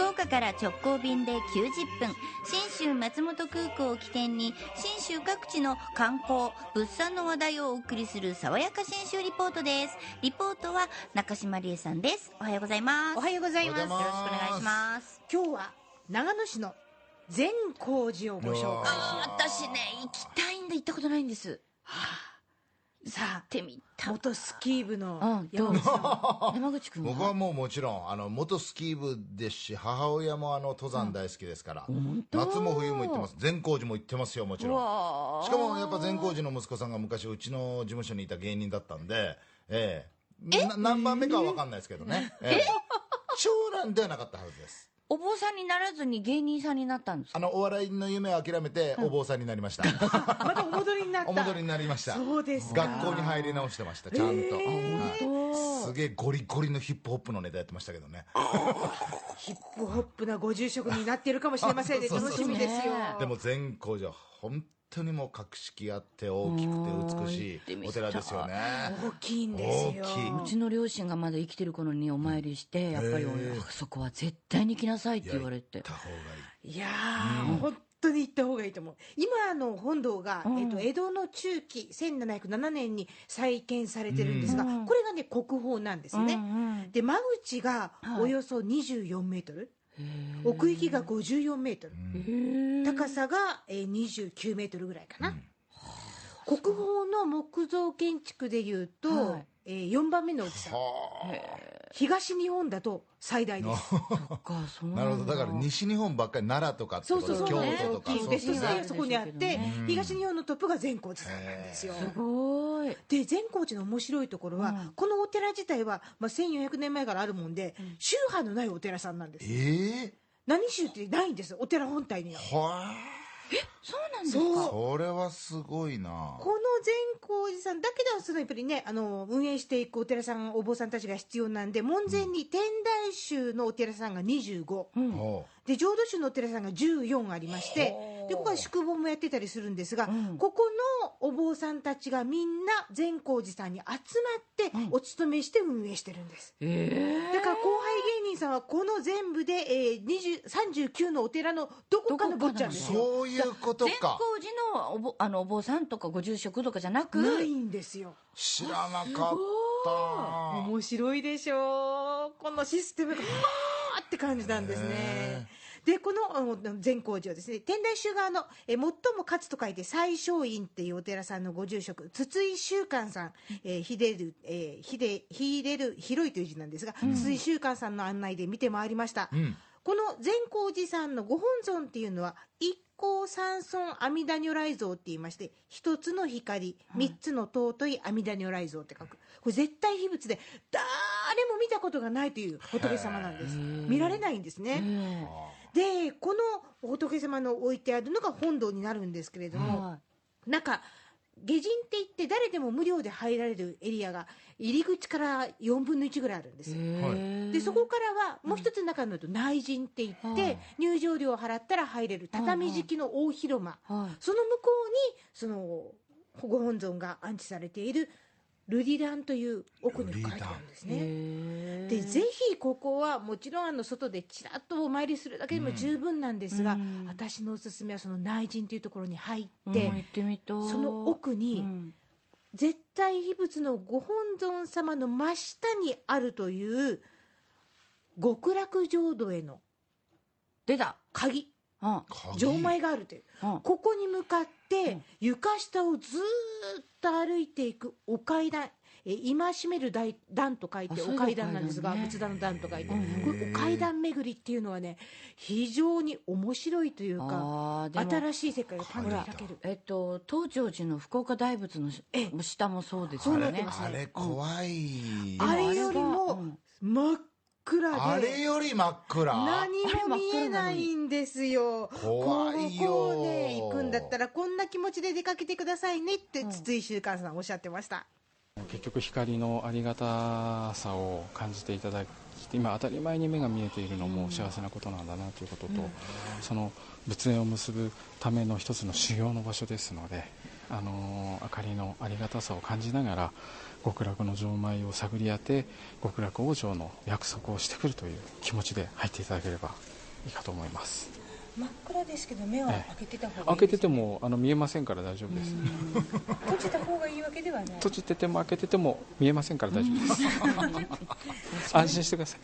福岡から直行便で90分信州松本空港を起点に信州各地の観光物産の話題をお送りする爽やか信州リポートです。リポートは中島理恵さんです。おはようございます。おはようございます。よろしくお願いします。今日は長野市の善光寺をご紹介しようあ私ね行きたいんで行ったことないんですさあってみた。元スキー部の山口さん。山口君は？僕はもうもちろんあの元スキー部ですし母親もあの登山大好きですから、夏も冬も行ってます。善光寺も行ってますよもちろん。しかもやっぱ善光寺の息子さんが昔うちの事務所にいた芸人だったんでええ。な何番目かは分かんないですけどね。ええ。長男ではなかったはずですお坊さんにならずに芸人さんになったんですか？あのお笑いの夢を諦めてお坊さんになりました、またお戻りになった。お戻りになりました。そうですか。学校に入り直してましたちゃんと、えはい。すげえゴリゴリのヒップホップのネタやってましたけどね。ヒップホップなご住職になっているかもしれませんね。楽しみですよ。ね。でも善光寺は本当にもう格式あって大きくて美しいお寺ですよね。大きいんですよ。大きい。うちの両親がまだ生きてる頃にお参りして、やっぱり、そこは絶対に来なさいって言われて。行った方がいい。いやー、本当に行った方がいいと思う。今の本堂が、うん。えっと江戸の中期1707年に再建されてるんですが、うん。これがね国宝なんですね、うんうん。で間口がはい。およそ24メートル、奥行きが54メートル、高さが、えー、29メートルぐらいかな、国宝の木造建築でいうと、はい。えー、4番目の大きさ東日本だと最大です。そっかそうなるほど。だから西日本ばっかり奈良とかってこと？そうそうそう、京ね、都とか。ベスそこにあって、ね東日本のトップが善光寺さんなんですよ。すごい。で善光寺の面白いところは、うん。このお寺自体は、まあ、1400年前からあるもんで、宗派のないお寺さんなんですええ何宗ってないんですお寺本体には。はそうなんですそう。かそれはすごいな。この善光寺さんだけではそのやっぱりねあの運営していくお寺さんお坊さんたちが必要なんで門前に天台宗のお寺さんが25、うん。ほで浄土宗のお寺さんが14ありましてでここは宿坊もやってたりするんですが、うん。ここのお坊さんたちがみんな善光寺さんに集まってうん。お勤めして運営してるんです、ええだから後輩芸人さんはこの全部で、えー、20 39のお寺のどこかの坊ちゃんうですよ。そういうこと善か光寺のおぼあのお坊さんとかご住職とかじゃなく？ないんですよ。知らなかった。面白いでしょう。このシステムがはーって感じなんですねでこの善光寺はですね天台宗側のえ最も勝つと書いて最小院っていうお寺さんのご住職筒井修観さん、えー、秀る、えー、秀秀る広いという字なんですが、筒井修観さんの案内で見て回りました、うんこの善光寺さんのご本尊っていうのは一光三尊阿弥陀如来像って言いまして一つの光三つの尊い阿弥陀如来像って書く。これ絶対秘仏で誰も見たことがないという仏様なんです。見られないんですね。えでこの仏様の置いてあるのが本堂になるんですけれどえも、は中下人って言って誰でも無料で入られるエリアが入り口から4分の1ぐらいあるんですい。よでそこからはもう一つ中になると内陣って言って、はい入場料を払ったら入れる畳敷きの大広間、はい。その向こうにそのご本尊が安置されているルリランという奥に書いてあるんですね。でぜひここはもちろんあの外でちらっとお参りするだけでも十分なんですが、うん。私のおすすめはその内陣というところに入うんって、行ってその奥にうん。絶対秘仏のご本尊様の真下にあるという極楽浄土への出た。鍵。うん鍵錠前があるといううん。ここに向かってうん。床下をずーっと歩いていくお階段。え戒める段段と書いてお階段なんですが仏壇の段と書いて。うんこれお階段巡りっていうのはね非常に面白いというか新しい世界を感じ開ける。えっと東長寺の福岡大仏のえ下もそうですよね。あれ怖い、あれよりうもん。真っ暗あれでより真っ暗。何も見えないんですよ。怖いよ。ここをね行くんだったらこんな気持ちで出かけてくださいねって筒井修観さんおっしゃってました。結局光のありがたさを感じていただき今当たり前に目が見えているのも幸せなことなんだなということと、その仏縁を結ぶための一つの修行の場所ですのであのー明かりのありがたさを感じながら極楽の錠前を探り当て極楽往生の約束をしてくるという気持ちで入っていただければいいかと思います。真っ暗ですけど目はええ。開けてた方がい開いですけててもあの見えませんから大丈夫です。閉じた方がいいわけではない。閉じてても開けてても見えませんから大丈夫です。安心してください。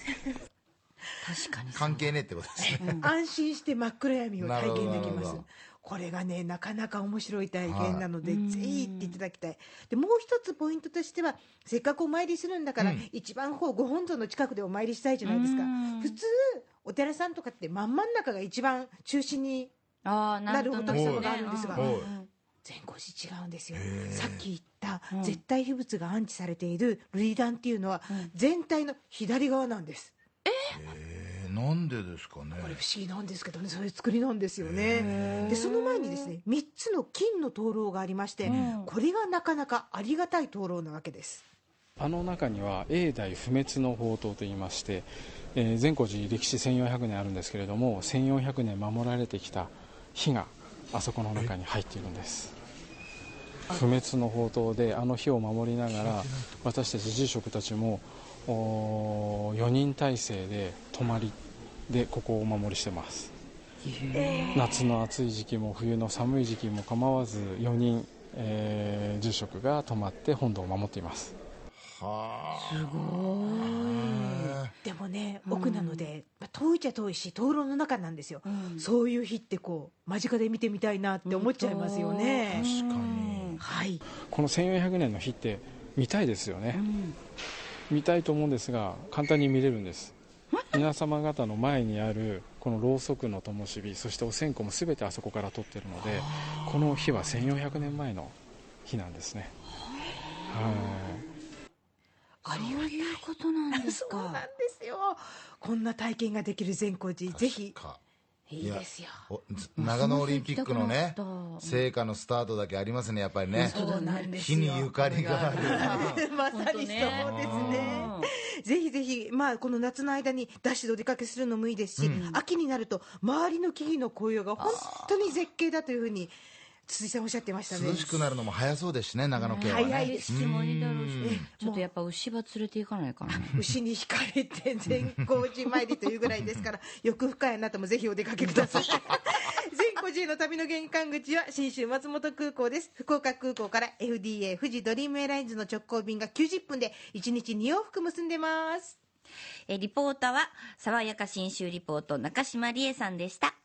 確かに関係ねえってことですね。安心して真っ暗闇を体験できますこれがねなかなか面白い体験なので、はい。ぜひ行っていただきたい。でもう一つポイントとしてはせっかくお参りするんだから、うん。一番こうご本尊の近くでお参りしたいじゃないですか。うん。普通お寺さんとかって真ん真ん中が一番中心にああなるほどなる仏様があるんですがはい。善光寺違うんですよ。さっき言ったうん。絶対秘仏が安置されている類壇っていうのはうん。全体の左側なんです。えー、なんでですかね。これ不思議なんですけどねそういう作りなんですよね。でその前にですね3つの金の灯籠がありまして、うん。これがなかなかありがたい灯籠なわけです。あの中には永代不滅の宝刀といいまして、えー善光寺歴史1400年あるんですけれども1400年守られてきた火があそこの中に入っているんです。不滅の宝刀であの火を守りながら私たち住職たちも4人体制で泊まりでここをお守りしてます。夏の暑い時期も冬の寒い時期も構わず4人、えー住職が泊まって本堂を守っています。はあ。すごでもねうん。奥なので、まあ遠いっちゃ遠いし灯籠の中なんですよ、い、うん。そういう日ってこう間近で見てみたいなって思っちゃいますよね。確かに。はい。この1400年の火って見たいですよね、うん。見たいと思うんですが簡単に見れるんです皆様方の前にあるこのろうそくの灯火そしてお線香も全てあそこから撮ってるのでこの火は1400年前の火なんですね。はい。そういうことなんです そうなんかですよ。こんな体験ができる善光寺ぜひ。かいいですよ。長野オリンピックのね聖火のスタートだけありますねやっぱりね。火よ。にゆかりがある。まさにそうですね。ぜひぜひ、まあ、この夏の間にダッシュでお出かけするのもいいですし、秋になると周りの木々の紅葉が本当に絶景だというふうに筒井さんおっしゃってましたね。涼しくなるのも早そうですしね長野県はね。早いです。もいいだろうしうん。ちょっとやっぱ牛場連れて行かないかな。牛に惹かれて善光寺参りというぐらいですから 欲深いあなたもぜひお出かけください。善光寺への旅の玄関口は信州松本空港です。福岡空港から FDA 富士ドリームエアラインズの直行便が90分で1日2往復結んでます。えリポーターは爽やか新州リポート中島理恵さんでした